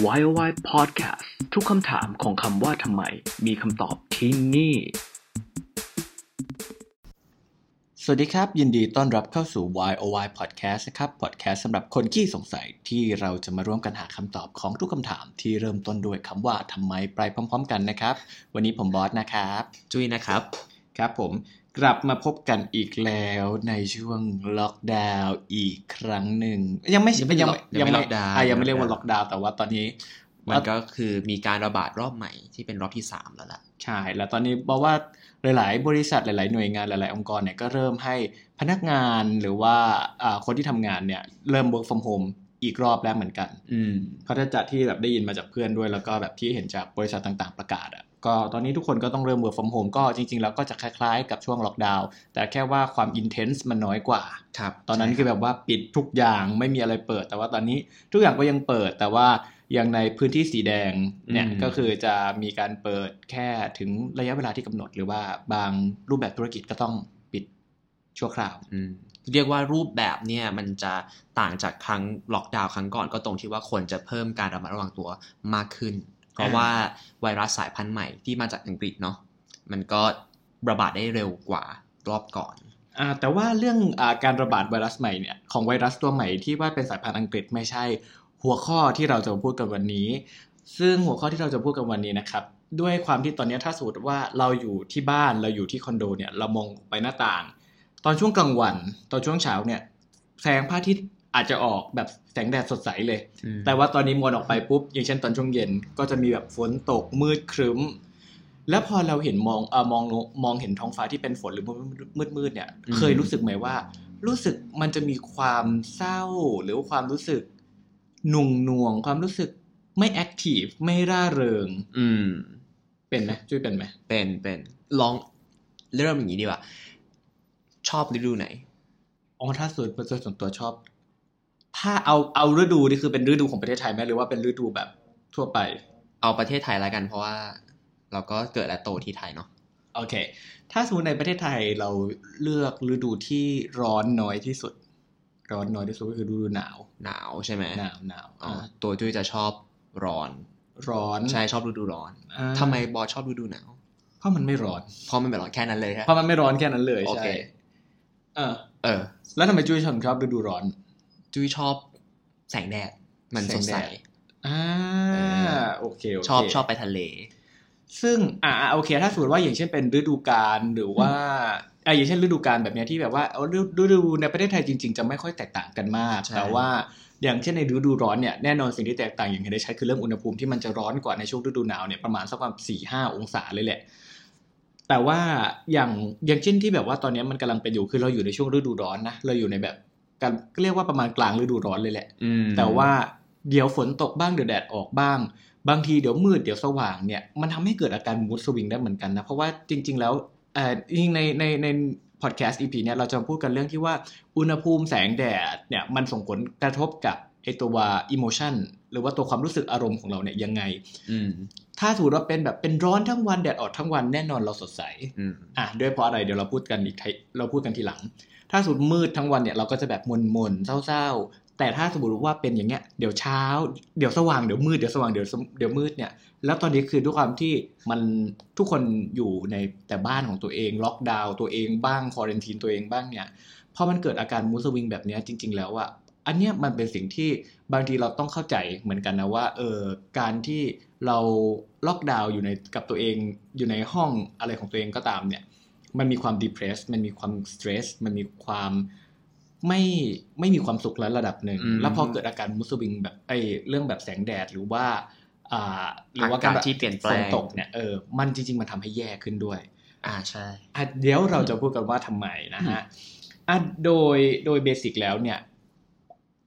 Why oh Why Podcast ทุกคำถามของคำว่าทำไม มีคำตอบที่นี่ สวัสดีครับ ยินดีต้อนรับเข้าสู่ Why oh Why Podcast นะครับ podcast สำหรับคนขี้สงสัยที่เราจะมาร่วมกันหาคำตอบของทุกคำถามที่เริ่มต้นด้วยคำว่าทำไมไปพร้อม ๆ กันนะครับ วันนี้ผมบอสนะครับ จุ้ยนะครับ ครับผม กลับมาพบกันอีกแล้วในช่วงล็อกดาวน์อีกครั้งหนึ่งยังไม่ยังไม่ยังล็อกยังไม่ล็อกดาวน์อะยังไม่เรียกว่าล็อกดาวน์แต่ว่าตอนนี้ มันก็คือมีการระบาดรอบใหม่ที่เป็นรอบที่สามแล้วล่ะใช่แล้วตอนนี้บอกว่าหลาย ๆ บริษัทหลาย ๆ หน่วยงานหลาย ๆ องค์กรเนี่ยก็เริ่มให้พนักงานหรือว่าอ่าคนที่ทำงานเนี่ยเริ่ม work from home อีกรอบแล้วเหมือนกัน อืมเขาจะจัดที่แบบได้ยินมาจากเพื่อนด้วยแล้วก็แบบที่เห็นจากบริษัทต่าง ๆ ประกาศอะ ก็ตอนนี้ทุกคนก็ต้องเริ่ม work from home ก็จริง ๆ แล้วก็จะคล้ายๆ กับช่วงล็อกดาวน์แต่แค่ว่าความ intense มันน้อยกว่าครับตอนนั้นคือแบบว่าปิดทุกอย่างไม่มีอะไรเปิด แต่ว่าตอนนี้ทุกอย่างก็ยังเปิด แต่ว่าอย่างในพื้นที่สีแดงเนี่ยก็คือจะมีการเปิดแค่ถึงระยะเวลาที่กำหนด หรือว่าบางรูปแบบธุรกิจก็ต้องปิดชั่วคราวอืมเรียกว่ารูปแบบเนี่ยมันจะต่างจากครั้งล็อกดาวน์ครั้งก่อนก็ตรงที่ว่าคนจะเพิ่มการระมัดระวังตัวมากขึ้น เพราะว่าไวรัสสายพันธุ์ใหม่ที่มาจากอังกฤษเนาะมันก็ระบาดได้เร็วกว่ารอบก่อนอ่าแต่ว่าเรื่องอาการระบาดไวรัสใหม่เนี่ยของไวรัสตัวใหม่ที่ว่าเป็นสายพันธุ์อังกฤษไม่ใช่ หัวข้อที่เราจะมาพูดกันวันนี้ ซึ่งหัวข้อที่เราจะพูดกันวันนี้นะครับด้วยความที่ตอนนี้ถ้าสมมติว่าเราอยู่ที่บ้านเราอยู่ที่คอนโดเนี่ยเรามองไปหน้าต่าง ตอนช่วงกลางวันตอนช่วงเช้าเนี่ยแสงพระอาทิตย์ อาจจะออกแบบแสงแดดสดใสเลยอืมแต่ว่าตอนนี้มวนออกไปปุ๊บ อย่างเช่นตอนช่วงเย็นก็จะมีแบบฝนตกมืดครึ้ม แล้วพอเราเห็นมองเออมองมองเห็นท้องฟ้าที่เป็นฝนหรือมืดมืดๆเนี่ย เคยรู้สึกไหมว่า รู้สึกมันจะมีความเศร้า หรือว่าความรู้สึกหนุ่งหน่วงความรู้สึกไม่แอคทีฟไม่ร่าเริง อืม เป็นไหมช่วยเป็นไหมเป็นเป็นลองเริ่มอย่างนี้ดีกว่าชอบฤดูไหนอ๋อถ้าส่วนส่วนตัวชอบ ถ้าเอาเอาฤดูนี่คือเป็นฤดูของประเทศไทยไหมหรือว่าเป็นฤดูแบบทั่วไป เอาประเทศไทยแล้วกันเพราะว่า เราก็เกิดและโตที่ไทยเนาะโอเค ถ้าสมมติในประเทศไทยเราเลือกฤดูที่ร้อนน้อยที่สุด ร้อนน้อยที่สุดก็คือฤดูหนาว หนาวใช่ไหมหนาวหนาวอ๋ออ่าตัวจุ้ยจะชอบร้อน ร้อนใช่ชอบฤดูร้อนอ่าทำไมบอสชอบฤดูหนาว เพราะมันไม่ร้อน เพราะมันเป็นร้อนแค่นั้นเลยฮะเพราะมันไม่ร้อนแค่นั้นเลยโอใช่เคเออ เออ แล้วทำไมจุ้ยถึงชอบฤดูร้อน จุ้ยชอบแสงแดดมันสดแสใสงแดดอ่าเออโอเคโอเคชอบชอบไปทะเล ซึ่งอ่าอ่าโอเค ถ้าสมมติว่าอย่างเช่นเป็นฤดูกาลหรือว่าอ่าอย่างเช่นฤดูกาลแบบเนี้ยที่แบบว่าเอาฤฤดูในประเทศไทยจริง ๆ จะไม่ค่อยแตกต่างกันมากใช่แต่ว่าอย่างเช่นในฤดูร้อนเนี่ยแน่นอนสิ่งที่แตกต่างอย่างเห็นได้ชัดคือเรื่องอุณหภูมิที่มันจะร้อนกว่าในช่วงฤดูหนาวเนี่ยประมาณสักประมาณสี่ห้าองศาเลยแหละแต่ว่าอย่างอย่างเช่นที่แบบว่าตอนนี้มันกำลังเป็นอยู่คือเราอยู่ในช่วงฤดูร้อนนะเราอยู่ในแบบ การเรียกว่าประมาณกลางฤดูร้อนเลยแหละอืมแต่ว่าเดี๋ยวฝนตกบ้างเดี๋ยวแดดออกบ้าง บางทีเดี๋ยวมืดเดี๋ยวสว่างเนี่ยมันทำให้เกิดอาการมูดสวิงได้เหมือนกันนะเพราะว่าจริง ๆ แล้วเอ่อจริงๆในในในพอดแคสต์ EP เนี่ยเราจะพูดกันเรื่องที่ว่าอุณหภูมิแสงแดดเนี่ยมันส่งผลกระทบกับไอตัวอิโมชันหรือว่าตัวความรู้สึกอารมณ์ของเราเนี่ยยังไงอืม ถ้าสมมติว่าเป็นแบบเป็นร้อนทั้งวันแดดออกทั้งวันแน่นอนเราสดใสอืมอะด้วยเพราะอะไรเดี๋ยวเราพูดกันอีกทีเราพูดกันทีหลัง ถ้าสมมติมืดทั้งวันเนี่ยเราก็จะแบบมนๆเศร้าๆ แต่ถ้าสมมติว่าเป็นอย่างเงี้ยเดี๋ยวเช้า เดี๋ยวสว่างเดี๋ยวมืดเดี๋ยวสว่างเดี๋ยวสเดี๋ยวมืดเนี่ยแล้วตอนนี้คือด้วยความที่มันทุกคนอยู่ในแต่บ้านของตัวเองล็อกดาวน์ตัวเองบ้างควอเรนทีนตัวเองบ้างเนี่ยพอมันเกิดอาการมูสวิงแบบเนี้ยจริง ๆ แล้วอะอันเนี้ยมันเป็นสิ่งที่บางทีเราต้องเข้าใจเหมือนกันนะว่าเออการที่เรา ล็อกดาวน์อยู่ในกับตัวเองอยู่ในห้องอะไรของตัวเองก็ตามเนี่ย มันมีความ depressed มันมีความ stress มันมีความไม่ไม่มีความสุขแล้วระดับหนึ่งอืมแล้วพอเกิดอาการมุสวิงแบบไอ้เรื่องแบบแสงแดดหรือว่าอ่าหรือว่าอากาศที่เปลี่ยนแปลงฝนตกเนี่ยเออมันจริง ๆ มันทำให้แย่ขึ้นด้วย อ่าใช่อะเดี๋ยวเราจะพูดกันว่าทำไมนะฮะอะโดยโดยเบสิกแล้วเนี่ย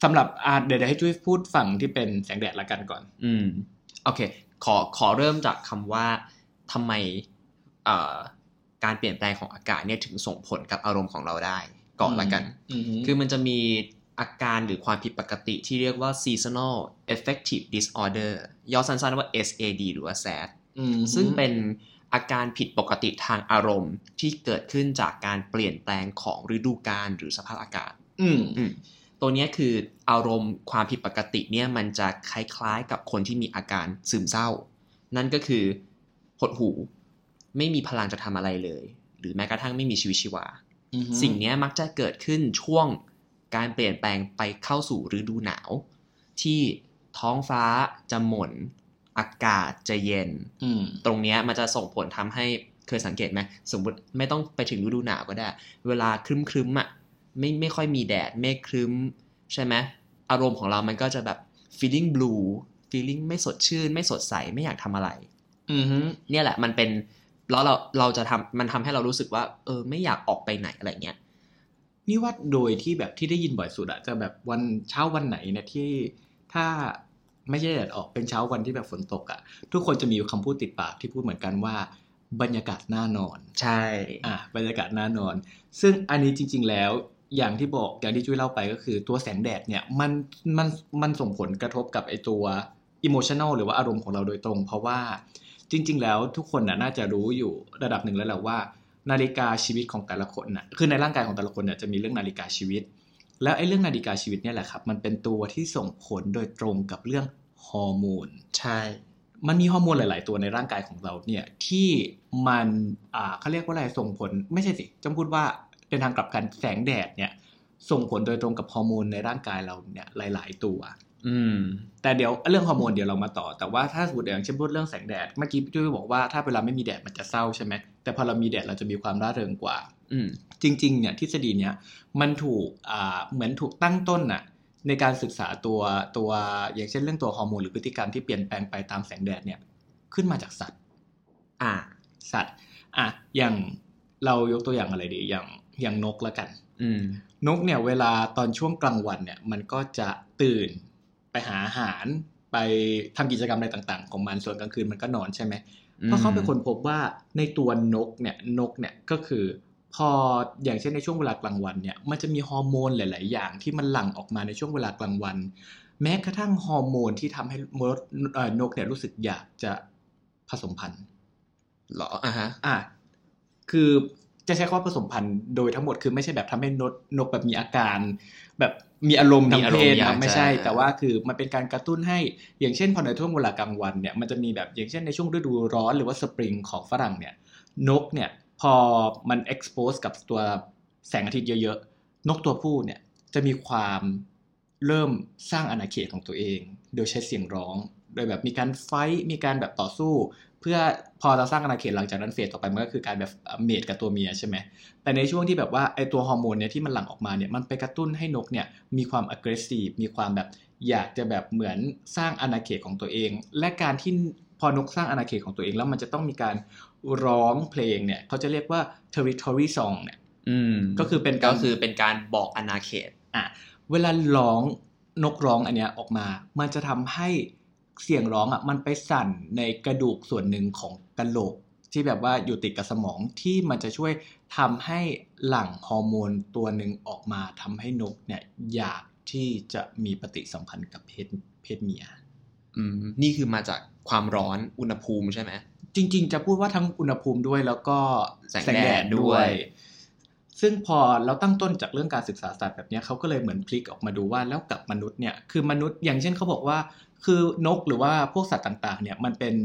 สำหรับอะเดี๋ยวเดี๋ยวให้ช่วยพูดฝั่งที่เป็นแสงแดดละกันก่อน อืมโอเคขอขอเริ่มจากคำว่าทำไมเอ่อการเปลี่ยนแปลงของอากาศเนี่ยถึงส่งผลกับอารมณ์ของเราได้ก่อนละกันอืมคือมันจะมีอาการหรือความผิดปกติที่เรียกว่า seasonal affective disorder ย่อสั้นๆว่า SAD หรือว่า SAD อืมซึ่งเป็นอาการผิดปกติทางอารมณ์ที่เกิดขึ้นจากการเปลี่ยนแปลงของฤดูกาลหรือสภาพอากาศ อืมอืม ตตัวเนี้ยคืออารมณ์ความผิดปกติเนี่ยมันจะคล้ายๆกับคนที่มีอาการซึมเศร้า นั่นก็คือหดหูไม่มีพลังจะทำอะไรเลย หรือแม้กระทั่งไม่มีชีวิตชีวาอือฮึสิ่งเนี้ยมักจะเกิดขึ้นช่วงการเปลี่ยนแปลงไปเข้าสู่ฤดูหนาว ที่ท้องฟ้าจะหม่นอากาศจะเย็นอืมตรงเนี้ยมันจะส่งผลทำให้เคยสังเกตไหมสมมติไม่ต้องไปถึงฤดูหนาวก็ได้ เวลาครึ้มครึ้มๆอะ ไม่ไม่ค่อยมีแดดเมฆครึ้มใช่ไหมอารมณ์ของเรามันก็จะแบบ feeling blue feeling ไม่สดชื่น ไม่สดใสไม่อยากทำอะไร อือฮึเนี่ยแหละมันเป็นแล้วเราเราจะทำมันทำให้เรารู้สึกว่า เออ ไม่อยากออกไปไหนอะไรเงี้ยนี่ว่าโดยที่แบบที่ได้ยินบ่อยสุดอะจะแบบวันเช้าวันไหนเนี่ยที่ถ้าไม่ใช่แดดออกเป็นเช้าวันที่แบบฝนตกอะทุกคนจะมีคำพูดติดปากที่พูดเหมือนกันว่าบรรยากาศน่านอน ใช่ อะบรรยากาศน่านอน ซึ่งอันนี้จริง ๆ แล้ว อย่างที่บอกอย่างที่จุ้ยเล่าไปก็คือตัวแสงแดดเนี่ยมันมันมันส่งผลกระทบกับไอตัวอิโมชัน a ลหรือว่าอารมณ์ของเราโดยตรง เพราะว่าจริง ๆ แล้วทุกคนน่ะน่าจะรู้อยู่ระดับหนึ่งแล้วแหละว่า นาฬิกาชีวิตของแต่ละคนน่ะคือในร่างกายของแต่ละคนเนี่ยจะมีเรื่องนาฬิกาชีวิต แล้วไอ้เรื่องนาฬิกาชีวิตเนี่ยแหละครับมันเป็นตัวที่ส่งผลโดยตรงกับเรื่องฮอร์โมนใช่ มันมีฮอร์โมนหลาย ๆ ตัวในร่างกายของเราเนี่ยที่มันอ่าเขาเรียกว่าอะไรส่งผลไม่ใช่สิจะพูดว่า เป็นทางกลับกันแสงแดดเนี่ย ส่งผลโดยตรงกับฮอร์โมนในร่างกายเราเนี่ยหลาย ๆ ตัว อืม แต่เดี๋ยวเรื่องฮอร์โมนเดี๋ยวเรามาต่อ แต่ว่าถ้าสมมติอย่างเช่นพูดเรื่องแสงแดดเมื่อกี้พี่ตุ้ยบอกว่าถ้าเวลาไม่มีแดดมันจะเศร้าใช่ไหมแต่พอเรามีแดดเราจะมีความร่าเริงกว่า อืม จริง ๆ เนี่ยทฤษฎีเนี้ยมันถูกอ่าเหมือนถูกตั้งต้นน่ะในการศึกษาตัวตัวอย่างเช่นเรื่องตัวฮอร์โมนหรือพฤติกรรมที่เปลี่ยนแปลงไปตามแสงแดดเนี่ย ขึ้นมาจากสัตว์ อ่า สัตว์ อะอย่างเรายกตัวอย่างอะไรดี อย่าง อย่างนกละกันอืมนกเนี่ยเวลาตอนช่วงกลางวันเนี่ย มันก็จะตื่นไปหาอาหารไปทำกิจกรรมอะไรต่าง ๆ ของมันส่วนกลางคืนมันก็นอนใช่ไหมเพราะเขาเป็นคนพบว่าในตัวนกเนี่ยนกเนี่ยก็คือ พออย่างเช่นในช่วงเวลากลางวันเนี่ย มันจะมีฮอร์โมนหลาย ๆ อย่างที่มันหลั่งออกมาในช่วงเวลากลางวัน แม้กระทั่งฮอร์โมนที่ทำให้มดเอ่อนกเนี่ยรู้สึกอยากจะผสมพันธุ์เหรออ่าฮะอะคือ จะใช้คำว่าผสมพันธุ์โดยทั้งหมดคือไม่ใช่แบบทำให้นกนกแบบมีอาการ แบบมีอารมณ์ทางเพศมีอารมณ์อยากนะจะไม่ใช่ แต่ว่าคือมันเป็นการกระตุ้นให้อย่างเช่นพอในช่วงเวลากลางวันเนี่ยมันจะมีแบบอย่างเช่นในช่วงฤดูร้อนหรือว่าสปริงของฝรั่งเนี่ยนกเนี่ยพอมัน expose กับตัวแสงอาทิตย์เยอะๆ นกตัวผู้เนี่ยจะมีความเริ่มสร้างอาณาเขตของตัวเอง โดยใช้เสียงร้อง โดยแบบมีการไฟท์มีการแบบต่อสู้เพื่อพอเราสร้างอาณาเขตหลังจากนั้นเฟสต่อไปมันก็คือการแบบเมดกับตัวเมียใช่ไหมแต่ในช่วงที่แบบว่าไอตัวฮอร์โมนเนี่ยที่มันหลั่งออกมาเนี่ยมันไปกระตุ้นให้นกเนี่ยมีความ aggressive มีความแบบอยากจะแบบเหมือนสร้างอาณาเขตของตัวเอง และการที่พอนกสร้างอาณาเขตของตัวเองแล้วมันจะต้องมีการร้องเพลงเนี่ยเขาจะเรียกว่า territory song เนี่ยอืมก็คือเป็นก็การคือเป็นการบอกอาณาเขตอะเวลาร้องนกร้องอันเนี้ยออกมา มันจะทำให้ เสียงร้องอะมันไปสั่นในกระดูกส่วนหนึ่งของกะโหลก ที่แบบว่าอยู่ติดกับสมองที่มันจะช่วยทำให้หลั่งฮอร์โมนตัวหนึ่งออกมาทำให้นกเนี่ยอยากที่จะมีปฏิสัมพันธ์กับเพศเพศเมียอืมนี่คือมาจากความร้อนอุณหภูมิใช่ไหมจริง ๆ จะพูดว่าทั้งอุณหภูมิด้วยแล้วก็แสงแดดด้วย ซึ่งพอเราตั้งต้นจากเรื่องการศึกษาสัตว์แบบนี้เขาก็เลยเหมือนพลิกออกมาดูว่าแล้วกับมนุษย์เนี่ยคือมนุษย์อย่างเช่นเขาบอกว่า คือนกหรือว่าพวกสัตว์ต่างๆเนี่ยมันเป็น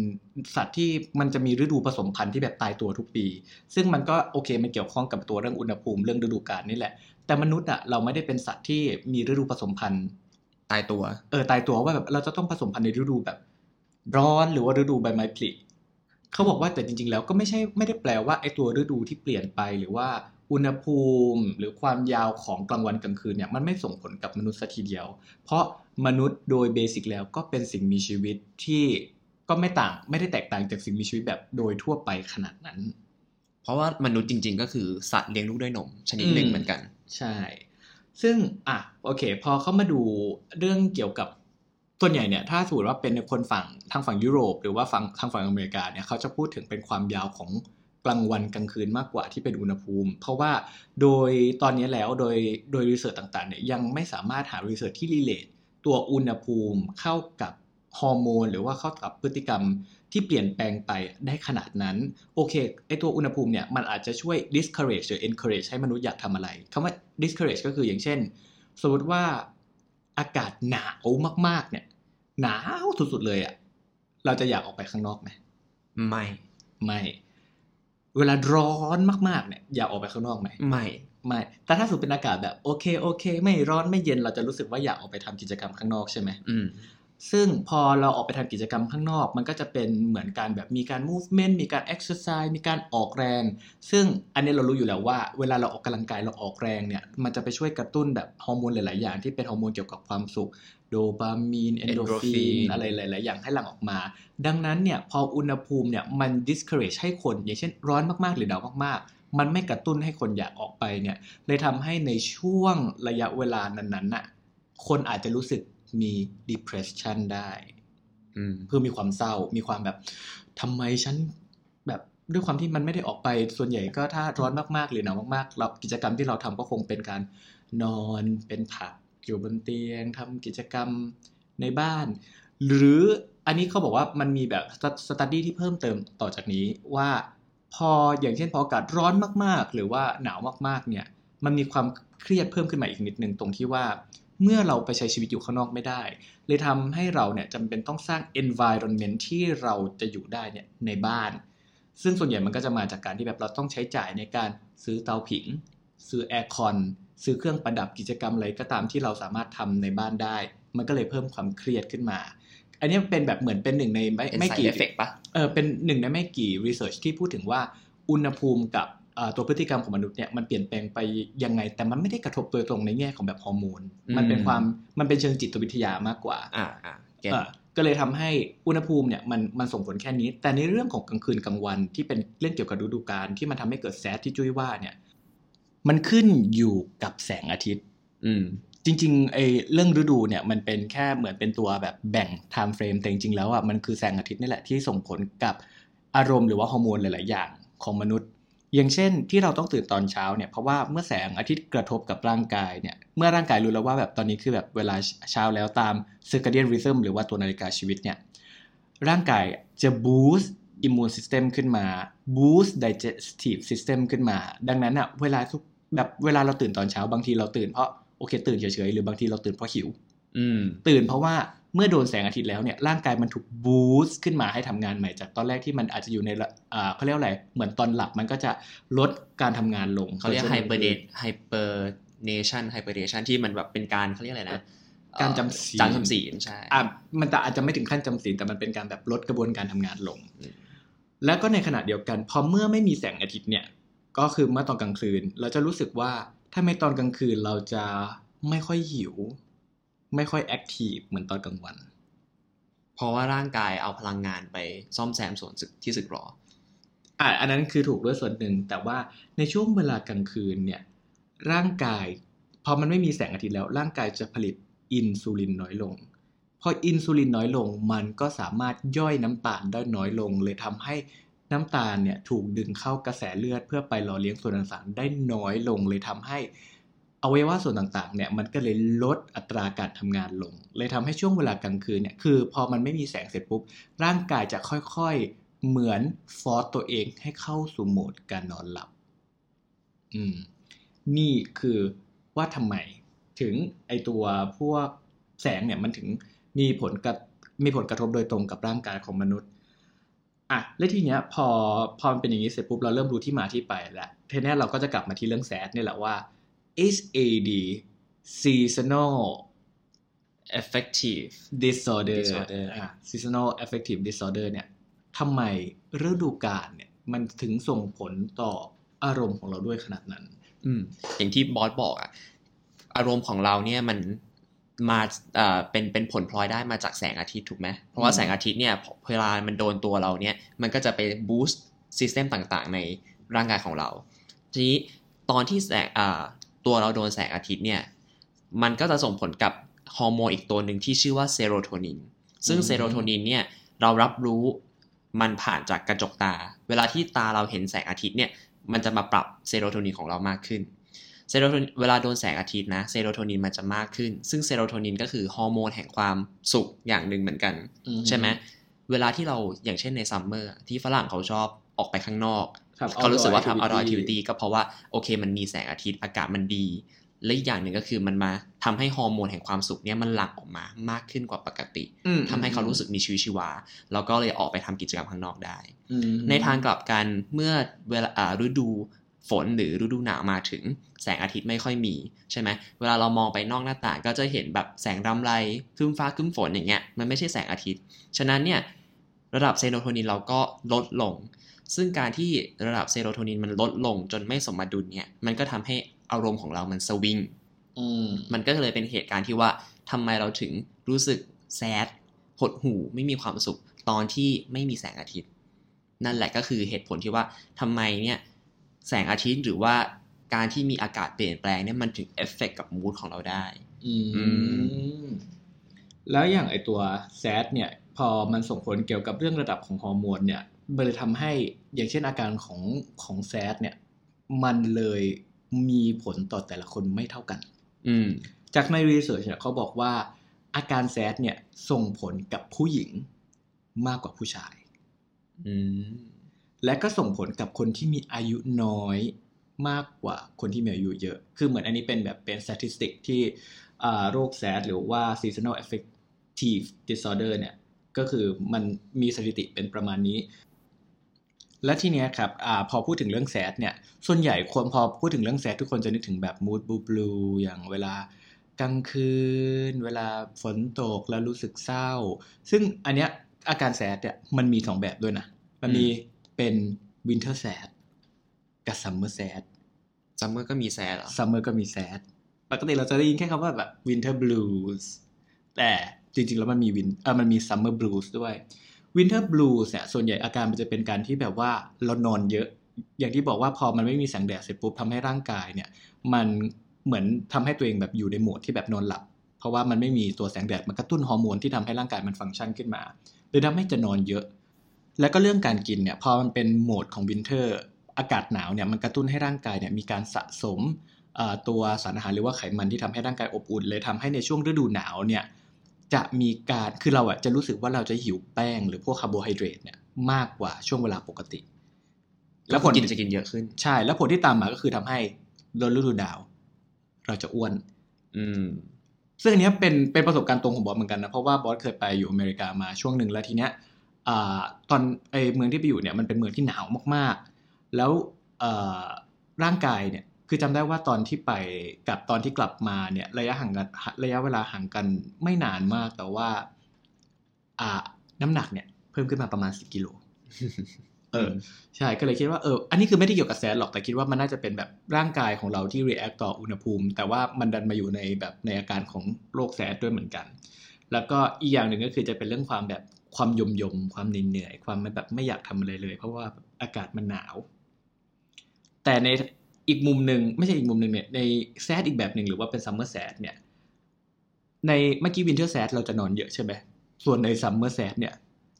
สัตว์ที่มันจะมีฤดูผสมพันธุ์ที่แบบตายตัวทุกปี ซึ่งมันก็โอเคมันเกี่ยวข้องกับตัวเรื่องอุณหภูมิเรื่องฤดูกาลนี่แหละ แต่มนุษย์อะเราไม่ได้เป็นสัตว์ที่มีฤดูผสมพันธุ์ตายตัวเออตายตัวว่าแบบเราจะต้องผสมพันธุ์ในฤดูแบบ ร้อนหรือว่าฤดูใบไม้ผลิเขาบอกว่าแต่จริง ๆ แล้วก็ไม่ใช่ไม่ได้แปลว่าไอ้ตัวฤดูที่เปลี่ยนไปหรือว่า อุณหภูมิหรือความยาวของกลางวันกลางคืนเนี่ยมันไม่ส่งผลกับมนุษย์สัทีเดียว เพราะมนุษย์โดยเบสิกแล้วก็เป็นสิ่งมีชีวิตที่ก็ไม่ต่างไม่ได้แตกต่างจากสิ่งมีชีวิตแบบโดยทั่วไปขนาดนั้น เพราะว่ามนุษย์จริง ๆ ก็คือสัตว์เลี้ยงลูกด้วยนม ชนิดหนึ่งอืมเหมือนกัน ใช่ ซึ่งอะโอเค พอเข้ามาดูเรื่องเกี่ยวกับส่วนใหญ่เนี่ยถ้าสมมติว่าเป็นคนฝั่งทางฝั่งยุโรป หรือว่าฝั่งทางฝั่งอเมริกาเนี่ยเขาจะพูดถึงเป็นความยาวของ กลางวันกลางคืนมากกว่าที่เป็นอุณหภูมิ เพราะว่าโดยตอนนี้แล้วโดยโดย research ต่างๆเนี่ยยังไม่สามารถหา research ที่ relate ตัวอุณหภูมิเข้ากับฮอร์โมนหรือว่าเข้ากับพฤติกรรมที่เปลี่ยนแปลงไปได้ขนาดนั้น โอเคไอตัวอุณหภูมิเนี่ยมันอาจจะช่วย discourage หรือ encourage ให้มนุษย์อยากทำอะไรคำว่า discourage ก็คืออย่างเช่น สมมติว่าอากาศหนาวมากๆเนี่ยหนาวสุดๆเลยอะ่ะเราจะอยากออกไปข้างนอกไหมไม่ไม่ เวลาร้อนมากๆเนี่ยอยากออกไปข้างนอกไหมไม่ไม่แต่ถ้าสมมติเป็นอากาศแบบโอเคโอเค ไม่ร้อนไม่เย็นเราจะรู้สึกว่าอยากออกไปทำกิจกรรมข้างนอกใช่ไหมอืม ซึ่งพอเราออกไปทำกิจกรรมข้างนอก มันก็จะเป็นเหมือนการแบบมีการ movement มีการ exercise มีการออกแรง ซึ่งอันนี้เรารู้อยู่แล้วว่า เวลาเราออกกำลังกายเราออกแรงเนี่ย มันจะไปช่วยกระตุ้นแบบฮอร์โมนหลาย ๆ อย่างที่เป็นฮอร์โมนเกี่ยวกับความสุข โดปามีน เอนโดฟิน Endorphin อะไรหลาย ๆ อย่างให้หลั่งออกมา ดังนั้นเนี่ยพออุณหภูมิเนี่ยมัน discourage ให้คน อย่างเช่นร้อนมาก ๆ หรือหนาวมาก ๆมันไม่กระตุ้นให้คนอยากออกไปเนี่ย เลยทำให้ในช่วงระยะเวลานั้นๆน่ะ คนอาจจะรู้สึก มี depression ได้อืมคือมีความเศร้า มีความแบบทำไมฉันแบบด้วยความที่มันไม่ได้ออกไปส่วนใหญ่ก็ถ้าร้อนมากๆ หรือหนาวมากๆเรากิจกรรมที่เราทำก็คงเป็นการนอนเป็นผักอยู่บนเตียงทำกิจกรรมในบ้าน หรืออันนี้เขาบอกว่ามันมีแบบ study ที่เพิ่มเติมต่อจากนี้ว่าพออย่างเช่นพออากาศร้อนมากๆ หรือว่าหนาวมากๆ เนี่ย มันมีความเครียดเพิ่มขึ้นมาอีกนิดนึงตรงที่ว่า เมื่อเราไปใช้ชีวิตอยู่ข้างนอกไม่ได้ เลยทำให้เราเนี่ยจำเป็นต้องสร้าง environment ที่เราจะอยู่ได้เนี่ยในบ้าน ซึ่งส่วนใหญ่มันก็จะมาจากการที่แบบเราต้องใช้จ่ายในการซื้อเตาผิง ซื้อ airconซื้อเครื่องประดับกิจกรรมอะไรก็ตามที่เราสามารถทำในบ้านได้ มันก็เลยเพิ่มความเครียดขึ้นมา อันนี้เป็นแบบเหมือนเป็นหนึ่งในไม่เป็นไม่ side กี่ effect ปะเออเป็นหนึ่งในไม่กี่ research ที่พูดถึงว่าอุณหภูมิกับอ่า ตัวพฤติกรรมของมนุษย์เนี่ยมันเปลี่ยนแปลงไปยังไง แต่มันไม่ได้กระทบโดยตรงในแง่ของแบบฮอร์โมนมันเป็นความมันเป็นเชิงจิตวิทยามากกว่าอ่าอ่าเก็ตเออก็เลยทำให้อุณหภูมิเนี่ยมันมันส่งผลแค่นี้ แต่ในเรื่องของกลางคืนกลางวันที่เป็นเรื่องเกี่ยวกับฤดูกาลที่มันทำให้เกิด SAD ที่จุ้ยว่าเนี่ย มันขึ้นอยู่กับแสงอาทิตย์ อืม จริงๆไอ้เรื่องฤดูเนี่ยมันเป็นแค่เหมือนเป็นตัวแบบแบ่ง time frame แต่จริงๆแล้วอะมันคือแสงอาทิตย์นี่แหละที่ส่งผลกับอารมณ์หรือว่าฮอร์โมนหลาย ๆ อย่างของมนุษย์ อย่างเช่นที่เราต้องตื่นตอนเช้าเนี่ยเพราะว่าเมื่อแสงอาทิตย์กระทบกับร่างกายเนี่ยเมื่อร่างกายรู้แล้วว่าแบบตอนนี้คือแบบเวลาเช้าแล้วตาม circadian rhythm หรือว่าตัวนาฬิกาชีวิตเนี่ยร่างกายจะ boost immune system ขึ้นมา boost digestive system ขึ้นมา ดังนั้นอะเวลาทุกแบบเวลาเราตื่นตอนเช้าบางทีเราตื่นเพราะโอเคตื่นเฉยๆหรือบางทีเราตื่นเพราะหิว อืมตื่นเพราะว่า เมื่อโดนแสงอาทิตย์แล้วเนี่ยร่างกายมันถูก boost ขึ้นมาให้ทำงานใหม่จากตอนแรกที่มันอาจจะอยู่ในระอ่าเขาเรียกว่าอะไรเหมือนตอนหลับมันก็จะลดการทำงานลงเขาเรียกจนไฮช่วงเปอร์เด hibernation hibernation ที่มันแบบเป็นการเขาเรียกอะไรนะการจำศีลจำจำศีลใช่อะมันแต่อาจจะไม่ถึงขั้นจำศีลแต่มันเป็นการแบบลดกระบวนการทำงานลงอืมแล้วก็ในขณะเดียวกันพอเมื่อไม่มีแสงอาทิตย์เนี่ย ก็คือเมื่อตอนกลางคืน เราจะรู้สึกว่าถ้าไม่ตอนกลางคืนเราจะไม่ค่อยหิว ไม่ค่อยแอคทีฟเหมือนตอนกลางวัน เพราะว่าร่างกายเอาพลังงานไปซ่อมแซมส่วนสึกที่สึกหรออะอันนั้นคือถูกด้วยส่วนหนึ่ง แต่ว่าในช่วงเวลากลางคืนเนี่ยร่างกายพอมันไม่มีแสงอาทิตย์แล้ว ร่างกายจะผลิตอินซูลินน้อยลงพออินซูลินน้อยลงมันก็สามารถย่อยน้ำตาลได้น้อยลง เลยทำให้น้ำตาลเนี่ยถูกดึงเข้ากระแสเลือดเพื่อไปหล่อเลี้ยงส่วนต่างๆได้น้อยลงเลยทำให้ อวัยวะส่วนต่างๆเนี่ยมันก็เลยลดอัตราการทำงานลง เลยทำให้ช่วงเวลากลางคืนเนี่ยคือพอมันไม่มีแสงเสร็จปุ๊บร่างกายจะค่อยๆเหมือนฟอร์สตัวเองให้เข้าสู่โหมดการนอนหลับ อืม นี่คือว่าทำไม ถึงไอตัวพวกแสงเนี่ยมันถึงมีผลกับมีผลกระทบโดยตรงกับร่างกายของมนุษย์อะแล้วทีเนี้ยพอพอมันเป็นอย่างนี้เสร็จปุ๊บเราเริ่มรู้ที่มาที่ไปแล้วทีนี้เราก็จะกลับมาที่เรื่องแซดนี่แหละว่า SAD seasonal effective disorder, Disorder อะ seasonal affective disorder เนี่ยทำไมฤดูกาลเนี่ยมันถึงส่งผลต่ออารมณ์ของเราด้วยขนาดนั้น อืมอย่างที่บอสบอกอะอารมณ์ของเราเนี่ยมันมาเอ่อเป็นเป็นผลพลอยได้มาจากแสงอาทิตย์ถูกไหมเพราะว่าอืมแสงอาทิตย์เนี่ยเวลามันโดนตัวเราเนี่ยมันก็จะไป boost system ต่างๆ ในร่างกายของเรา ทีนี้ตอนที่แสงอ่า ตัวเราโดนแสงอาทิตย์เนี่ยมันก็จะส่งผลกับฮอร์โมนอีกตัวหนึ่งที่ชื่อว่าเซโรโทนิน ซึ่งอืมเซโรโทนินเนี่ยเรารับรู้มันผ่านจากกระจกตา เวลาที่ตาเราเห็นแสงอาทิตย์เนี่ยมันจะมาปรับเซโรโทนินของเรามากขึ้นเซโรโทนินเวลาโดนแสงอาทิตย์นะเซโรโทนินมันจะมากขึ้น ซึ่งเซโรโทนินก็คือฮอร์โมนแห่งความสุขอย่างหนึ่งเหมือนกันอืมใช่ไหมเวลาที่เราอย่างเช่นใน summer ที่ฝรั่งเขาชอบออกไปข้างนอกครับ เขารู้สึกว่าทำ outdoor outdoor activity activity ก็เพราะว่าโอเค มันมีแสงอาทิตย์อากาศมันดี และอีกอย่างหนึ่งก็คือมันมาทำให้ฮอร์โมนแห่งความสุขเนี่ยมันหลั่งออกมามากขึ้นกว่าปกติอืมทำให้เขารู้สึกมีชีวิตชีวา แล้วก็เลยออกไปทำกิจกรรมข้างนอกได้อืมในทางกลับกันเมื่อเวลาอ่าฤดูฝนหรือฤดูหนาวมาถึงแสงอาทิตย์ไม่ค่อยมีใช่ไหมเวลาเรามองไปนอกหน้าต่างก็จะเห็นแบบแสงรำไรครึ้มฟ้าครึ้มฝนอย่างเงี้ยมันไม่ใช่แสงอาทิตย์ ฉะนั้นเนี่ย ระดับเซโรโทนินเราก็ลดลง ซึ่งการที่ระดับเซโรโทนินมันลดลงจนไม่สมดุลเนี่ย มันก็ทำให้อารมณ์ของเรามันสวิงอืมมันก็เลยเป็นเหตุการณ์ที่ว่าทำไมเราถึงรู้สึกแซดหดหู่ไม่มีความสุขตอนที่ไม่มีแสงอาทิตย์ นั่นแหละก็คือเหตุผลที่ว่าทำไมเนี่ยแสงอาทิตย์หรือว่าการที่มีอากาศเปลี่ยนแปลงเนี่ยมันถึงเอฟเฟกกับมูดของเราได้ อืมอืมแล้วอย่างไอตัวแซดเนี่ย พอมันส่งผลเกี่ยวกับเรื่องระดับของฮอร์โมนเนี่ยมันเลยทำให้อย่างเช่นอาการของของแซดเนี่ยมันเลยมีผลต่อแต่ละคนไม่เท่ากัน อืมจากในรีเสิร์ชเนี่ยเขาบอกว่าอาการแซดเนี่ยส่งผลกับผู้หญิงมากกว่าผู้ชายอืมและก็ส่งผลกับคนที่มีอายุน้อยมากกว่าคนที่มีอายุเยอะ คือเหมือนอันนี้เป็นแบบเป็น statistic ที่อ่าโรคแซดหรือว่า seasonal affective disorder เนี่ย ก็คือมันมีสถิติเป็นประมาณนี้ และทีเนี้ยครับอาพอพูดถึงเรื่องแซดเนี่ย ส่วนใหญ่คนพอพูดถึงเรื่องแซดทุกคนจะนึกถึงแบบ mood blue blue อย่างเวลากลางคืน เวลาฝนตกแล้วรู้สึกเศร้า ซึ่งอันเนี้ยอาการแซดเนี่ยมันมีสองแบบด้วยนะ มันมีเป็น winter sad กับ summer sad ซัมเมอร์ก็มีแซดเหรอ summer ก็มี sad ปกติเราจะได้ยินแค่คำว่าแบบ winter blues แต่ จริงๆ แล้วมันมี win เออมันมี summer blues ด้วย winter blues เนี่ยส่วนใหญ่อาการมันจะเป็นการที่แบบว่าเรานอนเยอะ อย่างที่บอกว่าพอมันไม่มีแสงแดดเสร็จปุ๊บทำให้ร่างกายเนี่ย มันเหมือนทำให้ตัวเองแบบอยู่ในโหมดที่แบบนอนหลับ เพราะว่ามันไม่มีตัวแสงแดดมันกระตุ้นฮอร์โมนที่ทำให้ร่างกายมันฟังก์ชันขึ้นมาเลยทำให้จะนอนเยอะ แล้วก็เรื่องการกินเนี่ยพอมันเป็นโหมดของ winter อากาศหนาวเนี่ยมันกระตุ้นให้ร่างกายเนี่ยมีการสะสมตัวสารอาหารหรือว่าไขมันที่ทำให้ร่างกายอบอุ่นเลยทำให้ในช่วงฤดูหนาวเนี่ย จะมีการคือเราอะจะรู้สึกว่าเราจะหิวแป้งหรือพวกคาร์โบไฮเดรตเนี่ยมากกว่าช่วงเวลาปกติ แล้วคนกินจะกินเยอะขึ้น ใช่ แล้วผลที่ตามมาก็คือทำให้โดนฤดูหนาว เราจะอ้วน อืม ซึ่งอันเนี้ยเป็นเป็นประสบการณ์ตรงของบอสเหมือนกันนะเพราะว่าบอสเคยไปอยู่อเมริกามาช่วงหนึ่งแล้วทีเนี้ยอ่าตอนไอเมืองที่ไปอยู่เนี่ยมันเป็นเมืองที่หนาวมากๆ แล้วเอ่อร่างกายเนี่ย คือจำได้ว่าตอนที่ไปกับตอนที่กลับมาเนี่ยระยะห่างกันระยะเวลาห่างกันไม่นานมากแต่ว่า อ่า น้ำหนักเนี่ย เพิ่มขึ้นมาประมาณสิบกิโลเออใช่ก็เลยคิดว่าเอออันนี้คือไม่ได้เกี่ยวกับแซดหรอกแต่คิดว่ามันน่าจะเป็นแบบร่างกายของเราที่ react ต่ออุณหภูมิ แต่ว่ามันดันมาอยู่ในแบบในอาการของโรคแซดด้วยเหมือนกัน แล้วก็อีกอย่างหนึ่งก็คือจะเป็นเรื่องความแบบความยมยมๆความเหนื่อยๆความไม่แบบไม่อยากทำอะไรเลย เพราะว่าอากาศมันหนาว แต่ใน อีกมุมหนึ่งไม่ใช่อีกมุมหนึ่งเนี่ยใน SAD อีกแบบหนึ่งหรือว่าเป็น summer SAD เนี่ยในเมื่อกี้ winter SAD เราจะนอนเยอะใช่ไหมส่วนใน summer SAD เนี่ย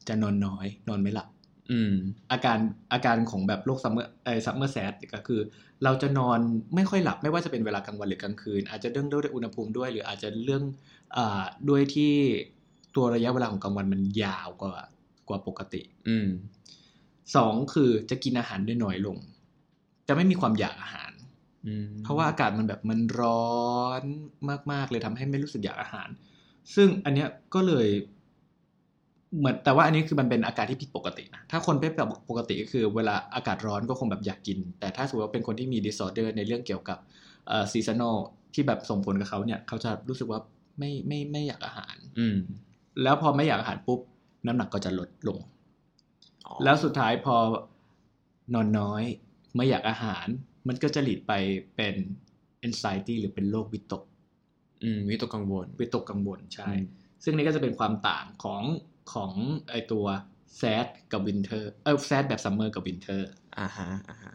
จะนอนน้อย นอนไม่หลับ อืม อาการอาการของแบบโรค summer ไอ summer SAD ก็คือ เราจะนอนไม่ค่อยหลับ ไม่ว่าจะเป็นเวลากลางวันหรือกลางคืน อาจจะเรื่องด้วยอุณหภูมิด้วย หรืออาจจะเรื่องอ่าด้วยที่ตัวระยะเวลาของกลางวันมันยาวกว่ากว่าปกติ อืมสองคือจะกินอาหารได้น้อยลง จะไม่มีความอยากอาหารอืมเพราะว่าอากาศมันแบบมันร้อนมาก ๆ เลยทำให้ไม่รู้สึกอยากอาหาร ซึ่งอันเนี้ยก็เลยเหมือนแต่ว่าอันนี้คือมันเป็นอาการที่ผิดปกตินะถ้าคนเป็นแบบปกติก็คือเวลาอากาศร้อนก็คงแบบอยากกิน แต่ถ้าสมมติว่าเป็นคนที่มี disorder ในเรื่องเกี่ยวกับเอ่อ seasonal ที่แบบส่งผลกับเขาเนี่ย เขาจะรู้สึกว่าไม่ไม่ไม่อยากอาหาร อืม แล้วพอไม่อยากอาหารปุ๊บ น้ำหนักก็จะลดลงอ๋อแล้วสุดท้ายพอนอนน้อย ไม่อยากอาหาร มันก็จะ lead ไปเป็น anxiety หรือเป็นโรควิตกอืมวิตกกังวลวิตกกังวลใช่อืมซึ่งนี่ก็จะเป็นความต่างของของไอตัว SAD กับ winter เออ SAD แบบ summer กับ winterอ่าฮะอ่าฮะ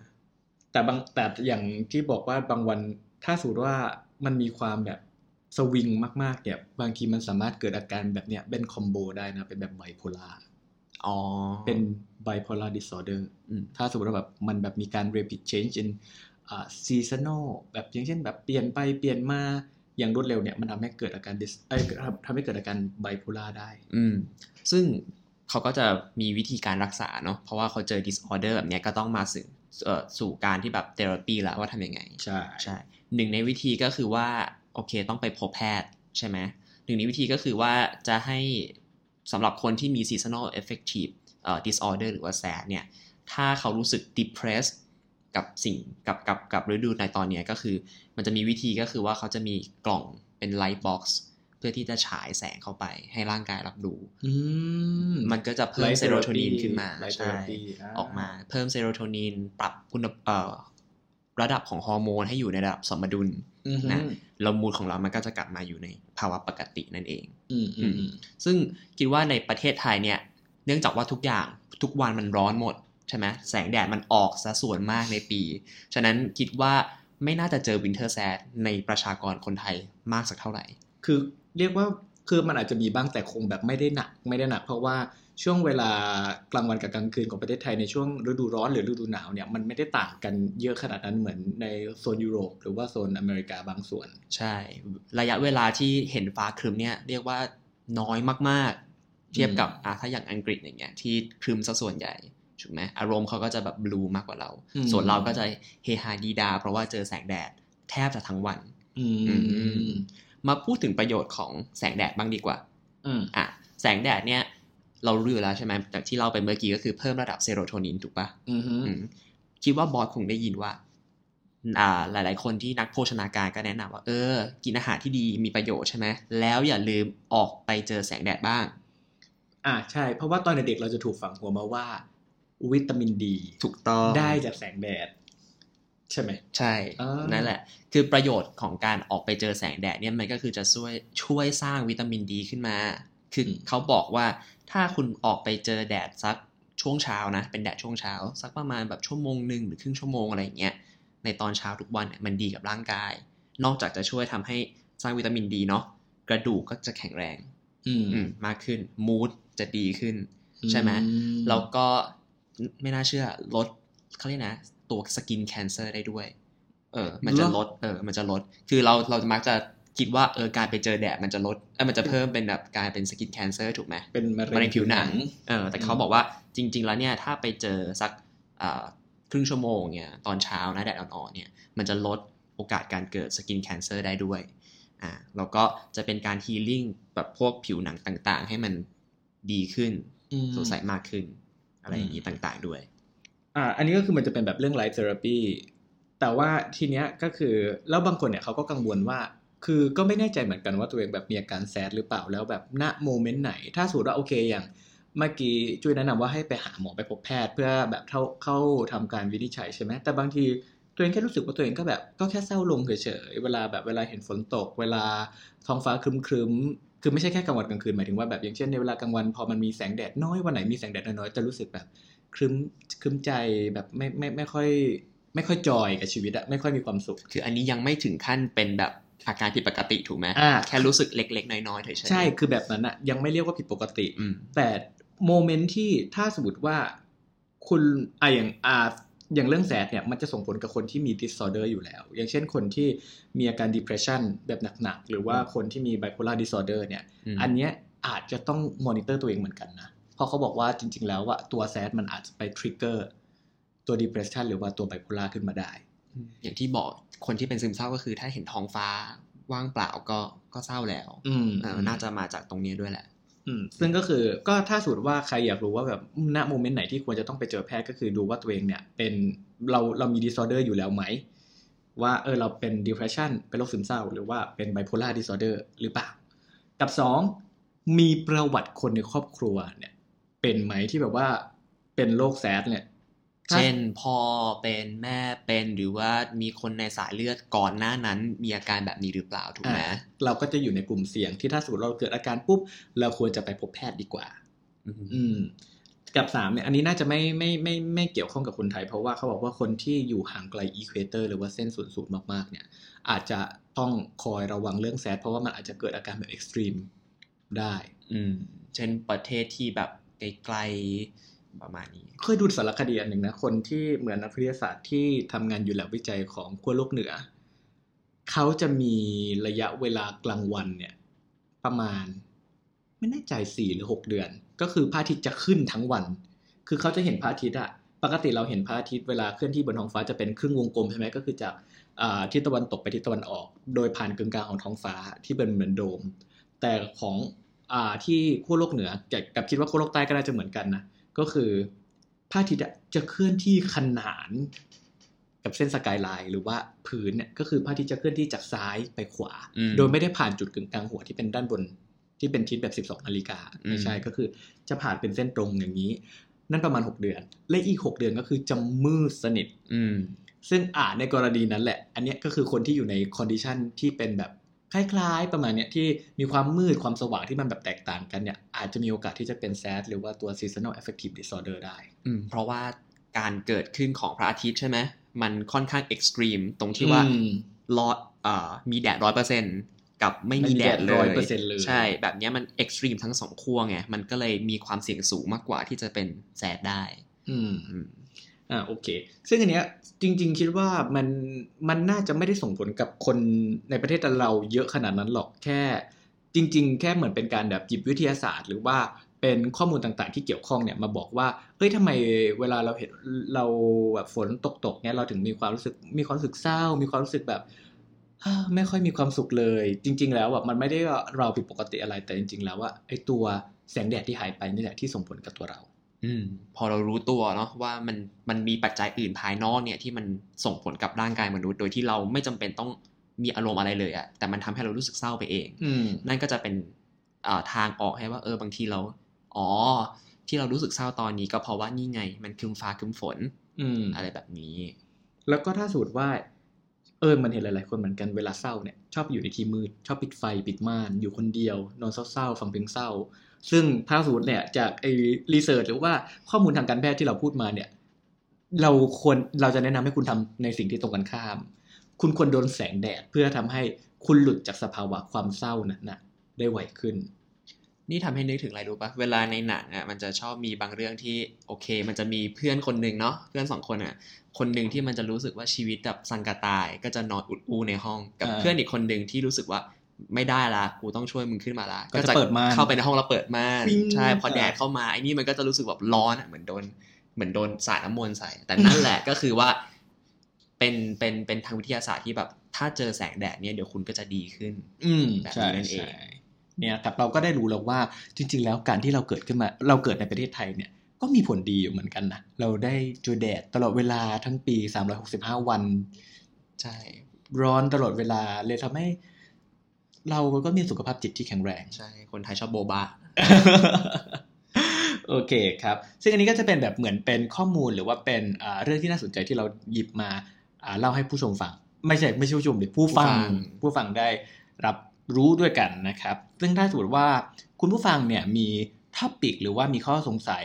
แต่บางแต่อย่างที่บอกว่าบางวันถ้าสมมติว่ามันมีความแบบสวิงมากๆเนี่ยบางทีมันสามารถเกิดอาการแบบเนี้ยเป็นคอมโบได้นะเป็นแบบไบโพลา อ๋อ เป็น bipolar disorder อืมถ้าสมมติว่าแบบมันแบบมีการ rapid change in อ่า seasonal แบบอย่างเช่นแบบเปลี่ยนไปเปลี่ยนมาอย่างรวดเร็วเนี่ยมันทำให้เกิดอาการ dis เอ้ยทำให้เกิดอาการ bipolar ได้ อืม ซึ่งเขาก็จะมีวิธีการรักษาเนาะเพราะว่าเขาเจอ disorder แบบเนี้ยก็ต้องมาสู่เอ่อสู่การที่แบบ therapy แล้วว่าทำยังไง ใช่ใช่หนึ่งในวิธีก็คือว่า โอเคต้องไปพบแพทย์ใช่ไหมหนึ่งในวิธีก็คือว่าจะให้ สำหรับคนที่มี seasonal affective เอ่อ disorder หรือว่า SAD เนี่ย ถ้าเขารู้สึก depressed กับสิ่งกับกับกับฤดูในตอนเนี้ยก็คือ มันจะมีวิธีก็คือว่าเขาจะมีกล่องเป็น light box เพื่อที่จะฉายแสงเข้าไปให้ร่างกายรับรู้อืมมันก็จะเพิ่ม Light เซโรโทนิน therapy ขึ้นมา Light ใช่ therapy อ่าออกมาเพิ่มเซโรโทนินปรับคุณเอ่อ ระดับของฮอร์โมนให้อยู่ในระดับสมดุลอืมนะแล้วมูดของเรามันก็จะกลับมาอยู่ในภาวะปกตินั่นเองอืมอืมอืมซึ่งคิดว่าในประเทศไทยเนี่ย เนื่องจากว่าทุกอย่างทุกวันมันร้อนหมดใช่ไหมแสงแดดมันออกซะส่วนมากในปี ฉะนั้นคิดว่าไม่น่าจะเจอ winter SAD ในประชากรคนไทยมากสักเท่าไหร่ คือเรียกว่า คือมันอาจจะมีบ้างแต่คงแบบไม่ได้หนักไม่ได้หนัก เพราะว่าช่วงเวลากลางวันกับกลางคืนของประเทศไทยในช่วงฤดูร้อนหรือฤดูหนาวเนี่ยมันไม่ได้ต่างกันเยอะขนาดนั้นเหมือนในโซนยุโรป หรือว่าโซนอเมริกาบางส่วน ใช่ ระยะเวลาที่เห็นฟ้าครึ้มเนี่ยเรียกว่าน้อยมากๆ เทียบกับอะถ้าอย่างอังกฤษอย่างเงี้ยที่ครึ้มซะส่วนใหญ่ถูกไหมอารมณ์เขาก็จะแบบบลูมากกว่าเราอืมส่วนเราก็จะเฮฮาดีดา เพราะว่าเจอแสงแดดแทบจะทั้งวันอื มมาพูดถึงประโยชน์ของแสงแดดบ้างดีกว่า อืมอะแสงแดดเนี่ย เรารู้อยู่แล้วใช่ไหมจากที่เราไปเมื่อกี้ก็คือเพิ่มระดับเซโรโทนินถูกปะอืมอืมคิดว่าบอสคงได้ยินว่า อ่า หลาย ๆ คนที่นักโภชนาการก็แนะนำว่า เออ กินอาหารที่ดีมีประโยชน์ใช่ไหมแล้วอย่าลืมออกไปเจอแสงแดดบ้าง อ่าใช่ เพราะว่าตอนเด็กๆเราจะถูกฝังหัวมาว่า วิตามินดี ถูกต้องได้จากแสงแดด ใช่ไหมใช่อ่านั่นั่นแหละ คือประโยชน์ของการออกไปเจอแสงแดดเนี่ยมันก็คือจะช่วยช่วยสร้างวิตามินดีขึ้นมา คืออมเขาบอกว่าถ้าคุณออกไปเจอแดดสักช่วงเช้านะ เป็นแดดช่วงเช้า สักประมาณแบบชั่วโมงหนึ่งหรือครึ่งชั่วโมงอะไรอย่างเงี้ยในตอนเช้าทุกวันเนี่ยมันดีกับร่างกาย นอกจากจะช่วยทำให้สร้างวิตามินดีเนาะกระดูกก็จะแข็งแรงอืมอืมมากขึ้น mood จะดีขึ้น ใช่ไหมแล้วก็ไม่น่าเชื่อลดเขาเรียกนะ ตัว skin cancer ได้ด้วย เออ มันจะลด เออ มันจะลด คือเราเรามักจะคิดว่าเออการไปเจอแดดมันจะลดเออมันจะเพิ่มเป็นแบบกลายเป็น skin cancer ถูกไหมเป็นมะเร็เร็งผิวหนังผิวหนังเออแต่เขาบอกว่าจริง ๆ แล้วเนี่ยถ้าไปเจอสักอ่าครึ่งชั่วโมงเนี่ยตอนเช้านะแดดอ่อนๆเนี่ยมันจะลดโอกาสการเกิด skin cancer ได้ด้วยอ่าแล้วก็จะเป็นการ healing แบบพวกผิวหนังต่างๆ ให้มันดีขึ้นอืมสดใสมากขึ้น อะไรอย่างนี้ต่างๆด้วย อ่าอันนี้ก็คือมันจะเป็นแบบเรื่อง light therapy แต่ว่าทีเนี้ยก็คือแล้วบางคนเนี่ยเขาก็กังวลว่า คือก็ไม่แน่ใจเหมือนกันว่าตัวเองแบบมีอาการ SAD หรือเปล่าแล้วแบบณ moment ไหน ถ้าสมมติว่าโอเคอย่างเมื่อกี้จุ้ยแนะนำว่าให้ไปหาหมอไปพบแพทย์ เพื่อแบบเข้าเข้าทำการวินิจฉัยใช่ไหมแต่บางทีตัวเองแค่รู้สึกว่าตัวเองก็แบบก็แค่เศร้าลงเฉยๆเวลาแบบเวลาเห็นฝนตก เวลาท้องฟ้าครึ้มๆคือไม่ใช่แค่กลางวันกลางคืนหมายถึงว่าแบบอย่างเช่นในเวลากลางวันพอมันมีแสงแดดน้อยวันไหนมีแสงแดดน้อยจะรู้สึกแบบ ครึ้มครึ้มใจแบบไม่ไม่ไม่ค่อย ไม่ค่อยจอยกับชีวิตอะไม่ค่อยมีความสุข คืออันนี้ยังไม่ถึงขั้นเป็นแบบอาการผิดปกติถูกไหมอ่าแค่รู้สึกเล็ก ๆ น้อยๆเฉยๆใช่คือแบบนั้นอะยังไม่เรียกว่าผิดปกติอืมแต่โมเมนต์ที่ถ้าสมมติว่าคุณอะอย่างอ่าอย่างเรื่องแสดเนี่ยมันจะส่งผลกับคนที่มี disorder อยู่แล้ว อย่างเช่นคนที่มีอาการ depression แบบหนักๆ หรือว่าคนที่มี bipolar disorder เนี่ยอืมอันเนี้ยอาจจะต้องมอนิเตอร์ตัวเองเหมือนกันนะ เพราะเขาบอกว่าจริง ๆ แล้วว่าตัวแซดมันอาจจะไป trigger ตัว depression หรือว่าตัว bipolar ขึ้นมาได้ อย่างที่บอกคนที่เป็นซึมเศร้าก็คือถ้าเห็นท้องฟ้าว่างเปล่าก็ก็เศร้าแล้ว อืมเออน่าจะมาจากตรงนี้ด้วยแหละ อืม ซึ่งก็คือก็ถ้าสมมติว่าใครอยากรู้ว่าแบบณโมเมนต์ไหนที่ควรจะต้องไปเจอแพทย์ก็คือดูว่าตัวเองเนี่ย เป็นเราเรามี disorder อยู่แล้วไหม ว่าเออเราเป็น depression เป็นโรคซึมเศร้า หรือว่าเป็น bipolar disorder หรือเปล่า กับสองมีประวัติคนในครอบครัวเนี่ย เป็นไหมที่แบบว่าเป็นโรคแซดเนี่ยถ้าเช่นพ่อเป็นแม่เป็นหรือว่ามีคนในสายเลือดก่อนหน้านั้น มีอาการแบบนี้หรือเปล่าถูกไหมอ่าเราก็จะอยู่ในกลุ่มเสี่ยงที่ถ้าสมมติเราเกิดอาการปุ๊บ เราควรจะไปพบแพทย์ดีกว่า อืมอืมกับสามเนี่ยอันนี้น่าจะไม่ไม่ไม่ไม่เกี่ยวข้องกับคนไทย เพราะว่าเขาบอกว่าคนที่อยู่ห่างไกล equator หรือว่าเส้นศูนย์สูตรมากๆ เนี่ย อาจจะต้องคอยระวังเรื่อง SAD เพราะว่ามันอาจจะเกิดอาการแบบ extreme ได้ อืม เช่นประเทศที่แบบ ไกลๆประมาณนี้ เคยดูสารคดีอันหนึ่งนะ คนที่เหมือนนักวิทยาศาสตร์ที่ทำงานอยู่แลบวิจัยของขั้วโลกเหนือ เขาจะมีระยะเวลากลางวันเนี่ย ประมาณ ไม่แน่ใจสี่หรือหกเดือน ก็คือพระอาทิตย์จะขึ้นทั้งวัน คือเขาจะเห็นพระอาทิตย์อะปกติเราเห็นพระอาทิตย์เวลาเคลื่อนที่บนท้องฟ้าจะเป็นครึ่งวงกลมใช่ไหมก็คือจากาทิศตะวันตกไปทิศตะวันออก โดยผ่านกึ่งกลางของท้องฟ้าที่เป็นเหมือนโดม แต่ของ ที่ขั้วโลกเหนือกับกับคิดว่าขั้วโลกใต้ก็น่าจะเหมือนกันนะก็คือพระอาทิตย์อะจะเคลื่อนที่ขนานกับเส้น skyline หรือว่าพื้นเนี่ยก็คือพระอาทิตย์จะเคลื่อนที่จากซ้ายไปขวาอืมโดยไม่ได้ผ่านจุดกึ่งกลางหัวที่เป็นด้านบนที่เป็นทิศแบบ 12นาฬิกาอืมไม่ใช่ก็คือจะผ่านเป็นเส้นตรงอย่างนี้ นั่นประมาณ 6 เดือน และอีก 6 เดือนก็คือจะมืดสนิท อืมซึ่งอาจในกรณีนั้นแหละ อันเนี้ยก็คือคนที่อยู่ใน condition ที่เป็นแบบ คล้ายๆ ประมาณเนี้ยที่มีความมืดความสว่างที่มันแบบแตกต่างกันเนี่ยอาจจะมีโอกาสที่จะเป็นแซดหรือว่าตัว seasonal affective disorder ได้อืมเพราะว่าการเกิดขึ้นของพระอาทิตย์ใช่ไหมมันค่อนข้างเอ็กซ์ตรีมตรงที่ว่าอืมรออ่ามีแดดร้อยเปอร์เซ็นกับไม่มีแดดเลไม่ยมีแดด100%เลยใช่ แบบเนี้ยมันเอ็กซ์ตรีมทั้งสองขั้วไงมันก็เลยมีความเสี่ยงสูงมากกว่าที่จะเป็นแสดได้ อืม อ่าโอเค ซึ่งอันเนี้ยจริง ๆ คิดว่ามันมันน่าจะไม่ได้ส่งผลกับคนในประเทศเราเยอะขนาดนั้นหรอกแค่ จริง ๆ แค่เหมือนเป็นการแบบหยิบวิทยาศาสตร์ หรือว่าเป็นข้อมูลต่างๆ ที่เกี่ยวข้องเนี่ยมาบอกว่าเฮ้ยทำไมเวลาเราเห็นเราแบบฝนตกตกๆเนี่ยเราถึงมีความรู้สึกมีความรู้สึกเศร้า มีความรู้สึกแบบไม่ค่อยมีความสุขเลย จริง ๆ แล้วอะมันไม่ได้เราผิดปกติอะไรแต่จริง ๆ แล้วว่าไอ้ตัวแสงแดดที่หายไปนี่แหละที่ส่งผลกับตัวเรา อืมพอเรารู้ตัวเนาะว่ามันมันมีปัจจัยอื่นภายนอกเนี่ยที่มันส่งผลกับร่างกายมนุษย์ โดยที่เราไม่จำเป็นต้องมีอารมณ์อะไรเลยอะแต่มันทำให้เรารู้สึกเศร้าไปเองอืมนั่นก็จะเป็นอ่าทางออกให้ว่า เออบางทีเรา อ๋อ ที่เรารู้สึกเศร้าตอนนี้ก็เพราะว่านี่ไง มันครึมฟ้าครึมฝน อืมอะไรแบบนี้ แล้วก็ถ้าสูตรว่าเออมันเห็นหลายๆคนเหมือนกันเวลาเศร้าเนี่ยชอบอยู่ในที่มืดชอบปิดไฟปิดม่านอยู่คนเดียวนอนเศร้าๆฟังเพลงเศร้า ซึ่งถ้าสูตรเนี่ยจากไอ้รีเสิร์ชหรือว่าข้อมูลทางการแพทย์ที่เราพูดมาเนี่ย เราควรเราจะแนะนำให้คุณทำในสิ่งที่ตรงกันข้าม คุณควรโดนแสงแดดเพื่อทำให้คุณหลุดจากสภาวะความเศร้านั้นนะได้ไวขึ้น นี่ทำให้นึกถึงอะไรรู้ปะเวลาในหนังอะมันจะชอบมีบางเรื่องที่โอเค มันจะมีเพื่อนคนหนึ่งเนาะเพื่อนสองคนอะคนหนึ่งที่มันจะรู้สึกว่าชีวิตแบบสังกะตาย ก็จะนอนอุดอูในห้องกับอ่าเพื่อนอีกคนหนึ่งที่รู้สึกว่า ไม่ได้ละกูต้องช่วยมึงขึ้นมาละก็จะเปิดม่านเข้าไปในห้องแล้วเปิดม่านปิ้งใช่พอแดดอ่าเข้ามาไอ้นี่มันก็จะรู้สึกแบบร้อนอะเหมือนโดนเหมือนโดนสาดน้ำมนต์ใส่ แต่นั่นแหละก็คือว่า เป็นเป็นเป็นทางวิทยาศาสตร์ที่แบบ ถ้าเจอแสงแดดเนี่ยเดี๋ยวคุณก็จะดีขึ้น อืมแบบใช่นี้นั่นเองใช่เนี่ยครับเราก็ได้รู้แล้วว่าจริง ๆ แล้วการที่เราเกิดขึ้นมา เราเกิดในประเทศไทยเนี่ยก็มีผลดีอยู่เหมือนกันนะเราได้เจอแดดตลอดเวลาทั้งปี 365 วัน ใช่ ร้อนตลอดเวลาเลยทำให้ เราก็มีสุขภาพจิตที่แข็งแรง ใช่ คนไทยชอบโบบาโอเคครับ ซึ่งอันนี้ก็จะเป็นแบบเหมือนเป็นข้อมูลหรือว่าเป็นอ่าเรื่องที่น่าสนใจที่เราหยิบมาอ่าเล่าให้ผู้ชมฟัง ไม่ใช่ไม่ใช่ผู้ชมหรือผู้ฟังผู้ฟังได้รับรู้ด้วยกันนะครับ ซึ่งถ้าสมมติว่าคุณผู้ฟังเนี่ยมีท็อปิกหรือว่ามีข้อสงสัย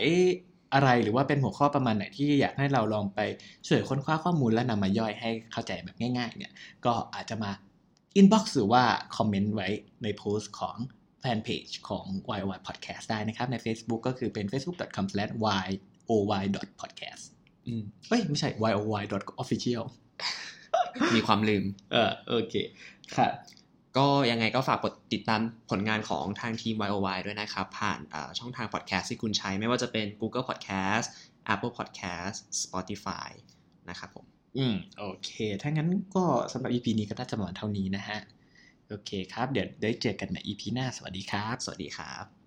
อะไรหรือว่าเป็นหัวข้อประมาณไหนที่อยากให้เราลองไปช่วยค้นคว้าข้อมูลและนำมาย่อยให้เข้าใจแบบง่าย ๆ เนี่ยก็อาจจะมา inbox หรือว่า comment ไว้ในโพสต์ของแฟนเพจของ YOY Podcast ได้นะครับ ใน Facebook ก็คือเป็น facebook.com/yoy.podcast อืมเอ้ย ไม่ใช่ yoy.official มีความลืม เออโอเคครับก็ยังไงก็ฝากกดติดตามผลงานของทางทีม YOY ด้วยนะครับ ผ่านอ่าช่องทางพอดแคสต์ที่คุณใช้ไม่ว่าจะเป็น Google Podcast Apple Podcast Spotify นะครับผม อืมโอเค ถ้างั้นก็สำหรับ EP นี้ก็น่าจะหมดเท่านี้นะฮะ โอเคครับ เดี๋ยวได้เจอกันใน EP หน้า สวัสดีครับ สวัสดีครับ